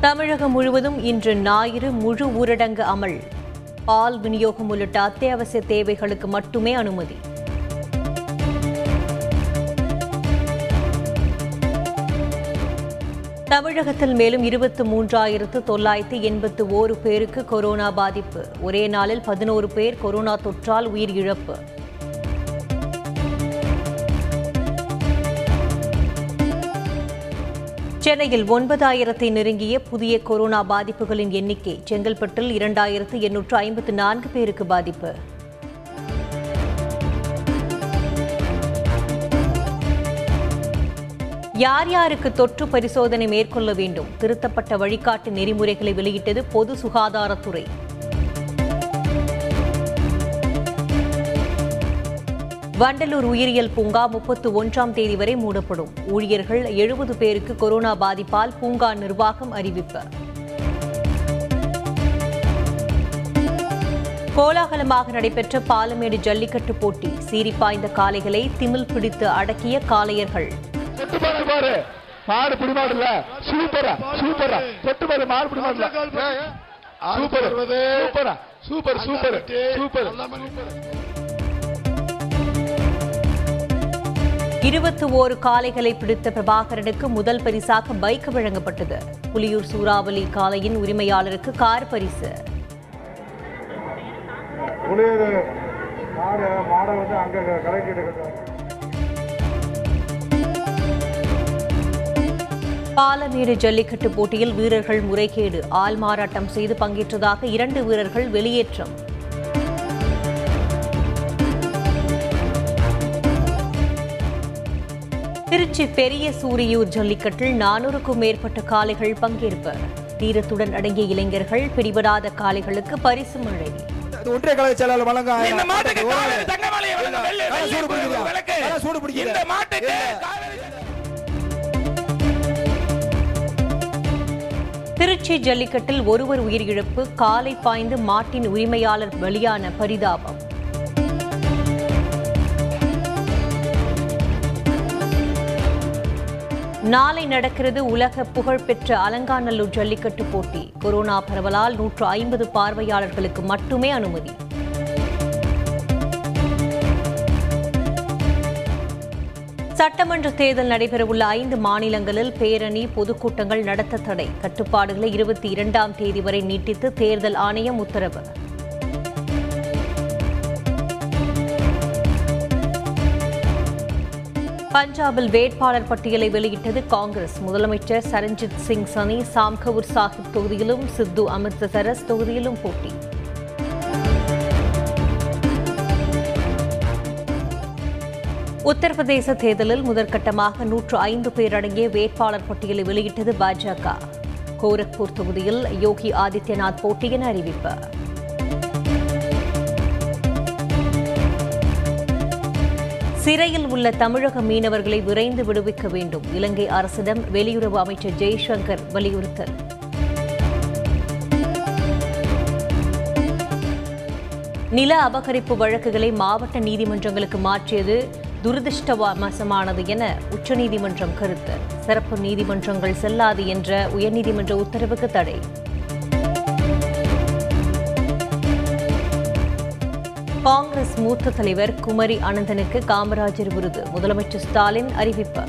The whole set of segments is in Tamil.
தமிழகம் முழுவதும் இன்று ஞாயிறு முழு ஊரடங்கு அமல். பால் விநியோகம் உள்ளிட்ட அத்தியாவசிய தேவைகளுக்கு மட்டுமே அனுமதி. தமிழகத்தில் மேலும் இருபத்து மூன்றாயிரத்து தொள்ளாயிரத்து எண்பத்து ஓரு பேருக்கு கொரோனா பாதிப்பு. ஒரே நாளில் பதினோரு பேர் கொரோனா தொற்றால் உயிரிழப்பு சென்னையில் ஒன்பதாயிரத்தை நெருங்கிய புதிய கொரோனா பாதிப்புகளின் எண்ணிக்கை செங்கல்பட்டில் இரண்டாயிரத்து எண்ணூற்று ஐம்பத்து நான்கு பேருக்கு பாதிப்பு. யார் யாருக்கு தொற்று பரிசோதனை மேற்கொள்ள வேண்டும்? திருத்தப்பட்ட வழிகாட்டு நெறிமுறைகளை வெளியிட்டது பொது சுகாதாரத்துறை. வண்டலூர் உயிரியல் பூங்கா முப்பத்து ஒன்றாம் தேதி வரை மூடப்படும். ஊழியர்கள் எழுபது பேருக்கு கொரோனா பாதிப்பால் பூங்கா நிர்வாகம் அறிவிப்பு. கோலாகலமாக நடைபெற்ற பாலமேடு ஜல்லிக்கட்டு போட்டி சீரிப்பாய்ந்த காளைகளை திமில் பிடித்து அடக்கிய காளையர்கள். மாடு தொட்டு பாரு மாடு சூப்பரா சூப்பர் சூப்பர் இருபத்தி ஓரு காளைகளை பிடித்த பிரபாகரனுக்கு முதல் பரிசாக பைக் வழங்கப்பட்டது. புலியூர் சூறாவளி காளையின் உரிமையாளருக்கு கார் பரிசு. பாலமேடு ஜல்லிக்கட்டு போட்டியில் வீரர்கள் முறைகேடு. ஆள் மாறாட்டம் செய்து பங்கேற்றதாக இரண்டு வீரர்கள் வெளியேற்றம். திருச்சி பெரிய சூரியூர் ஜல்லிக்கட்டில் நானூறுக்கும் மேற்பட்ட காளைகள் பங்கேற்பு. தீரத்துடன் அடங்கிய இளைஞர்கள் பிடிபடாத காளைகளுக்கு பரிசு மழை. ஒன்றிய கழக செயலாளர் திருச்சி ஜல்லிக்கட்டில் ஒருவர் உயிரிழப்பு காலை பாய்ந்து மாட்டின் உரிமையாளர் பலியான பரிதாபம். நாளை நடக்கிறது உலக புகழ்பெற்ற அலங்காநல்லூர் ஜல்லிக்கட்டு போட்டி. கொரோனா பரவலால் நூற்று ஐம்பது பார்வையாளர்களுக்கு மட்டுமே அனுமதி. சட்டமன்ற தேர்தல் நடைபெறவுள்ள ஐந்து மாநிலங்களில் பேரணி பொதுக்கூட்டங்கள் நடத்த தடை. கட்டுப்பாடுகளை இருபத்தி இரண்டாம் தேதி வரை நீட்டித்து தேர்தல் ஆணையம் உத்தரவு. பஞ்சாபில் வேட்பாளர் பட்டியலை வெளியிட்டது காங்கிரஸ். முதலமைச்சர் சரண்ஜித் சிங் சனி சாம்கவுர் சாஹிப் தொகுதியிலும் சித்து அமிர்தசரஸ் தொகுதியிலும் போட்டி. உத்தரப்பிரதேச தேர்தலில் முதற்கட்டமாக நூற்று ஐந்து பேர் அடங்கிய வேட்பாளர் பட்டியலை வெளியிட்டது பாஜக. கோரக்பூர் தொகுதியில் யோகி ஆதித்யநாத் போட்டி என அறிவிப்பு. சிறையில் உள்ள தமிழக மீனவர்களை விரைந்து விடுவிக்க வேண்டும். இலங்கை அரசிடம் வெளியுறவு அமைச்சர் ஜெய்சங்கர் வலியுறுத்தல். நில அபகரிப்பு வழக்குகளை மாவட்ட நீதிமன்றங்களுக்கு மாற்றியது துரதிருஷ்டவசமானது என உச்சநீதிமன்றம் கருத்து. சிறப்பு நீதிமன்றங்கள் செல்லாது என்ற உயர்நீதிமன்ற உத்தரவுக்கு தடை. காங்கிரஸ் மூத்த தலைவர் குமரி அனந்தனுக்கு காமராஜர் விருது. முதலமைச்சர் ஸ்டாலின் அறிவிப்பு.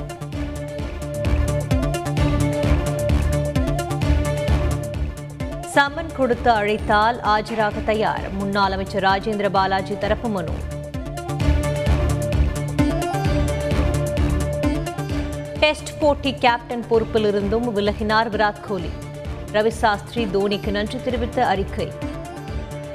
சம்மன் கொடுத்து அழைத்தால் ஆஜராக தயார். முன்னாள் அமைச்சர் ராஜேந்திர பாலாஜி தரப்பு மனு. டெஸ்ட் போட்டி கேப்டன் பொறுப்பிலிருந்தும் விலகினார் விராட் கோலி. ரவி சாஸ்திரி தோனிக்கு நன்றி தெரிவித்த அறிக்கை.